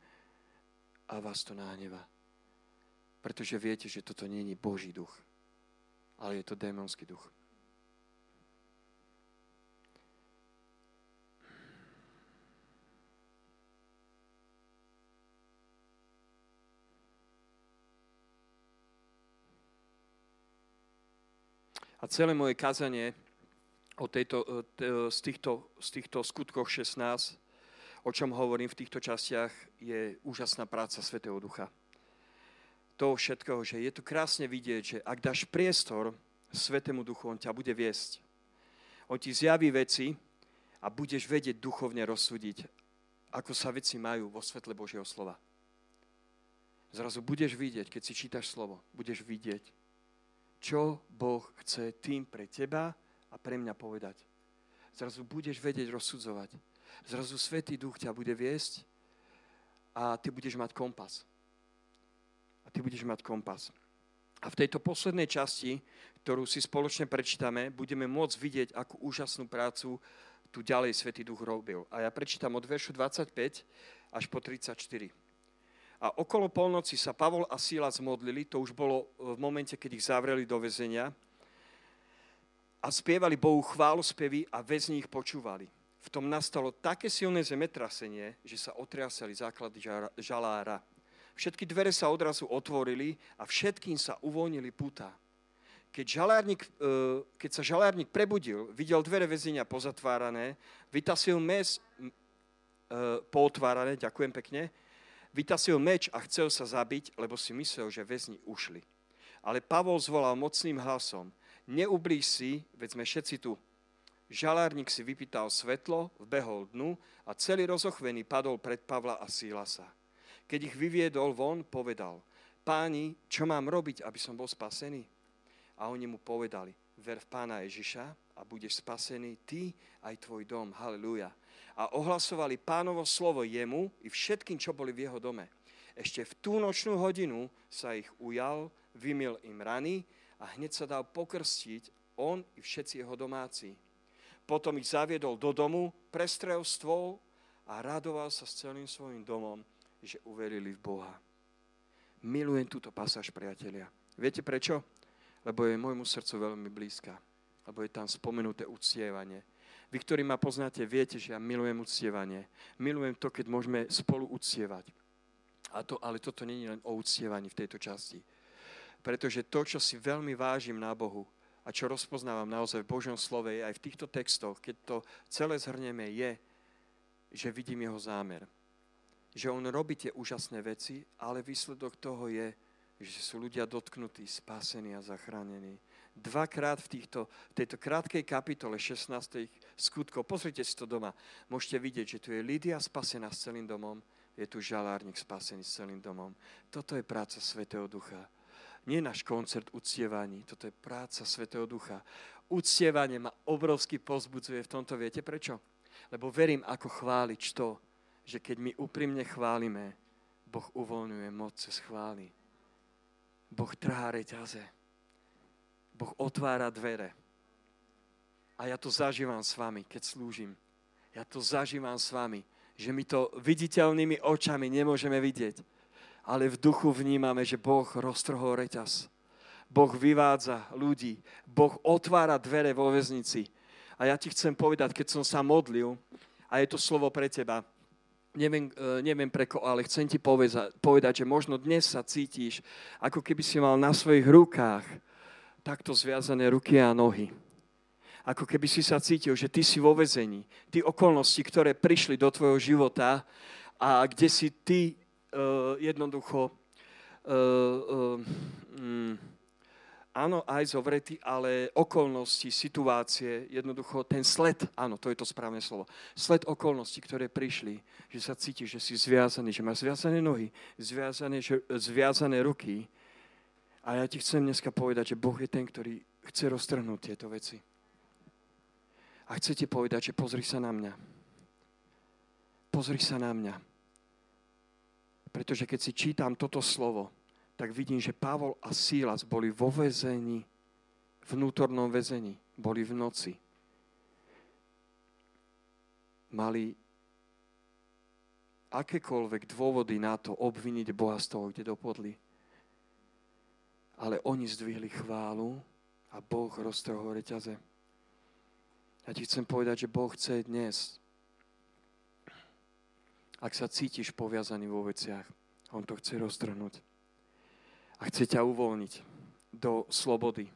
a vás to nahneva. Pretože viete, že toto je Boží duch, ale je to démonský duch. A celé moje kazanie o tejto, e, z, týchto, z týchto skutkoch 16, o čom hovorím v týchto častiach, je úžasná práca Svetého Ducha. To všetkého, že je tu krásne vidieť, že ak dáš priestor Svetému Duchu, On ťa bude viesť. On ti zjaví veci a budeš vedieť duchovne rozsúdiť, ako sa veci majú vo svetle Božieho slova. Zrazu budeš vidieť, keď si čítaš slovo, budeš vidieť, čo Boh chce tým pre teba a pre mňa povedať. Zrazu budeš vedieť rozsudzovať. Zrazu Svetý Duch ťa bude viesť a ty budeš mať kompas. A ty budeš mať kompas. A v tejto poslednej časti, ktorú si spoločne prečítame, budeme môcť vidieť, akú úžasnú prácu tu ďalej Svetý Duch robil. A ja prečítam od veršu 25 až po 34. A okolo polnoci sa Pavol a Síla zmodlili, to už bolo v momente, keď ich zavreli do väzenia, a spievali Bohu chválu spevy a väzni ich počúvali. V tom nastalo také silné zemetrasenie, že sa otriasali základy žalára. Všetky dvere sa odrazu otvorili a všetkým sa uvoľnili púta. Keď, žalárnik, e, keď sa žalárnik prebudil, videl dvere väzenia pozatvárané, vytasil mes e, pootvárané, ďakujem pekne, vytasil meč a chcel sa zabiť, lebo si myslel, že väzni ušli. Ale Pavol zvolal mocným hlasom, neublíž si, veď sme všetci tu. Žalárnik si vypýtal svetlo, vbehol dnu a celý rozochvený padol pred Pavla a Sílasa. Keď ich vyviedol von, povedal, páni, čo mám robiť, aby som bol spasený? A oni mu povedali, ver v pána Ježiša a budeš spasený ty aj tvoj dom. Halelúja a ohlasovali pánovo slovo jemu i všetkým, čo boli v jeho dome. Ešte v tú nočnú hodinu sa ich ujal, vymil im rany a hneď sa dal pokrstiť on i všetci jeho domáci. Potom ich zaviedol do domu, prestrel stôl a radoval sa s celým svojim domom, že uverili v Boha. Milujem túto pasáž, priatelia. Viete prečo? Lebo je môjmu srdcu veľmi blízka. Lebo je tam spomenuté uctievanie vy, ktorí ma poznáte, viete, že ja milujem uctievanie. Milujem to, keď môžeme spolu uctievať. A to, ale toto je len o uctievaní v tejto časti. Pretože to, čo si veľmi vážim na Bohu a čo rozpoznávam naozaj v Božom slove, aj v týchto textoch, keď to celé zhrnieme, je, že vidím jeho zámer. Že on robí tie úžasné veci, ale výsledok toho je, že sú ľudia dotknutí, spásení a zachránení dvakrát v týchto, tejto krátkej kapitole 16. skutkov. Pozrite si to doma. Môžete vidieť, že tu je Lídia spasená s celým domom, je tu žalárnik spasený s celým domom. Toto je práca Svetého Ducha. Nie náš koncert uctievaní, toto je práca Svetého Ducha. Uctievanie ma obrovsky pozbudzuje v tomto. Viete prečo? Lebo verím, ako chváliť to, že keď my úprimne chválime, Boh uvoľňuje moc cez chvály. Boh trhá reťaze. Boh otvára dvere. A ja to zažívam s vami, keď slúžim. Ja to zažívam s vami, že my to viditeľnými očami nemôžeme vidieť. Ale v duchu vnímame, že Boh roztrhol reťaz. Boh vyvádza ľudí. Boh otvára dvere vo väznici. A ja ti chcem povedať, keď som sa modlil, a je to slovo pre teba, neviem, e, neviem preko, ale chcem ti povedať, že možno dnes sa cítiš, ako keby si mal na svojich rukách takto zviazané ruky a nohy. Ako keby si sa cítil, že ty si vo vezení. Ty okolnosti, ktoré prišli do tvojho života a kde si ty uh, jednoducho uh, uh, um, áno, aj zovretý, ale okolnosti, situácie, jednoducho ten sled, áno, to je to správne slovo, sled okolností, ktoré prišli, že sa cítiš, že si zviazaný, že máš zviazané nohy, zviazané, že, zviazané ruky. A ja ti chcem dneska povedať, že Boh je ten, ktorý chce roztrhnúť tieto veci. A chce ti povedať, že pozri sa na mňa. Pozri sa na mňa. Pretože keď si čítam toto slovo, tak vidím, že Pavol a Sílas boli vo väzení, vnútornom väzení, boli v noci. Mali akékoľvek dôvody na to obviniť Boha z toho, kde dopodli. Ale oni zdvihli chválu a Boh roztrhol reťaze. Ja ti chcem povedať, že Boh chce dnes, ak sa cítiš poviazaný vo veciach, On to chce roztrhnúť a chce ťa uvoľniť do slobody.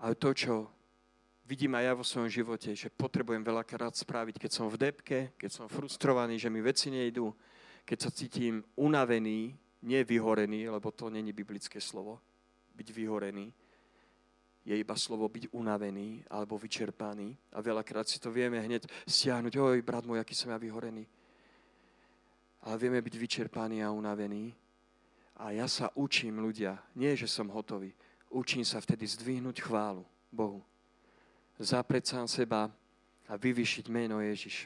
Ale to, čo vidím aj ja vo svojom živote, že potrebujem veľakrát spraviť, keď som v depke, keď som frustrovaný, že mi veci nejdú, keď sa cítim unavený, nie vyhorený, lebo to není biblické slovo, byť vyhorený, je iba slovo byť unavený alebo vyčerpaný. A veľakrát si to vieme hneď stiahnuť. Oj, brat môj, aký som ja vyhorený. Ale vieme byť vyčerpaný a unavený a ja sa učím ľudia, nie že som hotový, učím sa vtedy zdvihnúť chválu Bohu. Zapreť sám seba a vyvyšiť meno Ježiš.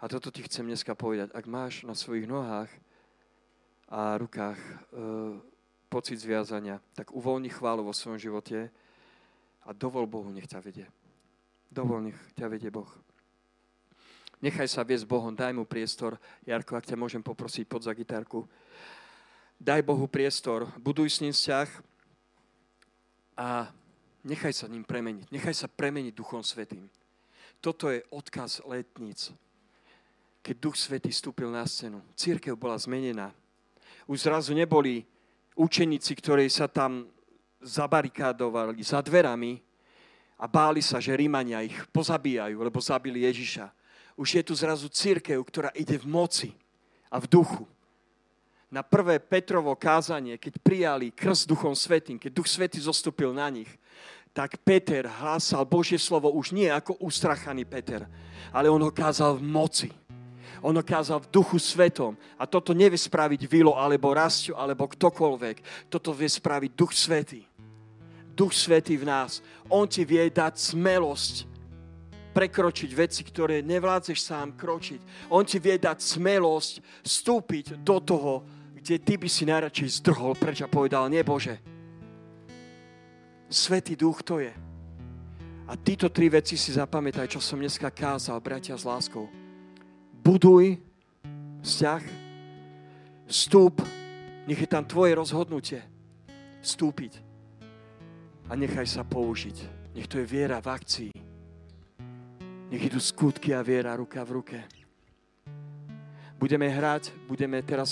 A toto ti chcem dneska povedať. Ak máš na svojich nohách a rukách e, pocit zviazania, tak uvoľni chválu vo svojom živote a dovol Bohu, nech ťa vedie. Dovol, nech ťa vedie Boh. Nechaj sa viesť Bohom, daj mu priestor. Jarko, ak ťa môžem poprosiť pod za gitarku daj Bohu priestor, buduj s ním vzťah a nechaj sa ním premeniť. Nechaj sa premeniť Duchom Svetým. Toto je odkaz letníc. Keď Duch Svetý vstúpil na scénu, církev bola zmenená. Už zrazu neboli učeníci, ktorí sa tam zabarikádovali za dverami a báli sa, že Rímania ich pozabíjajú, lebo zabili Ježiša. Už je tu zrazu církev, ktorá ide v moci a v duchu na prvé Petrovo kázanie, keď prijali krst Duchom Svetým, keď Duch Svetý zostúpil na nich, tak Peter hlásal Božie slovo už nie ako ustrachaný Peter, ale on ho kázal v moci. On kázal v duchu svetom. A toto nevie spraviť Vilo, alebo Rastio, alebo ktokoľvek. Toto vie spraviť Duch Svetý. Duch Svetý v nás. On ti vie dať smelosť prekročiť veci, ktoré nevládzeš sám kročiť. On ti vie dať smelosť vstúpiť do toho, kde ty by si najradšej zdrhol preč a povedal, nie Bože, Svetý duch to je. A títo tri veci si zapamätaj, čo som dneska kázal, bratia s láskou. Buduj vzťah, vstúp, nech je tam tvoje rozhodnutie vstúpiť a nechaj sa použiť. Nech to je viera v akcii. Nech idú skutky a viera ruka v ruke. Budeme hrať, budeme teraz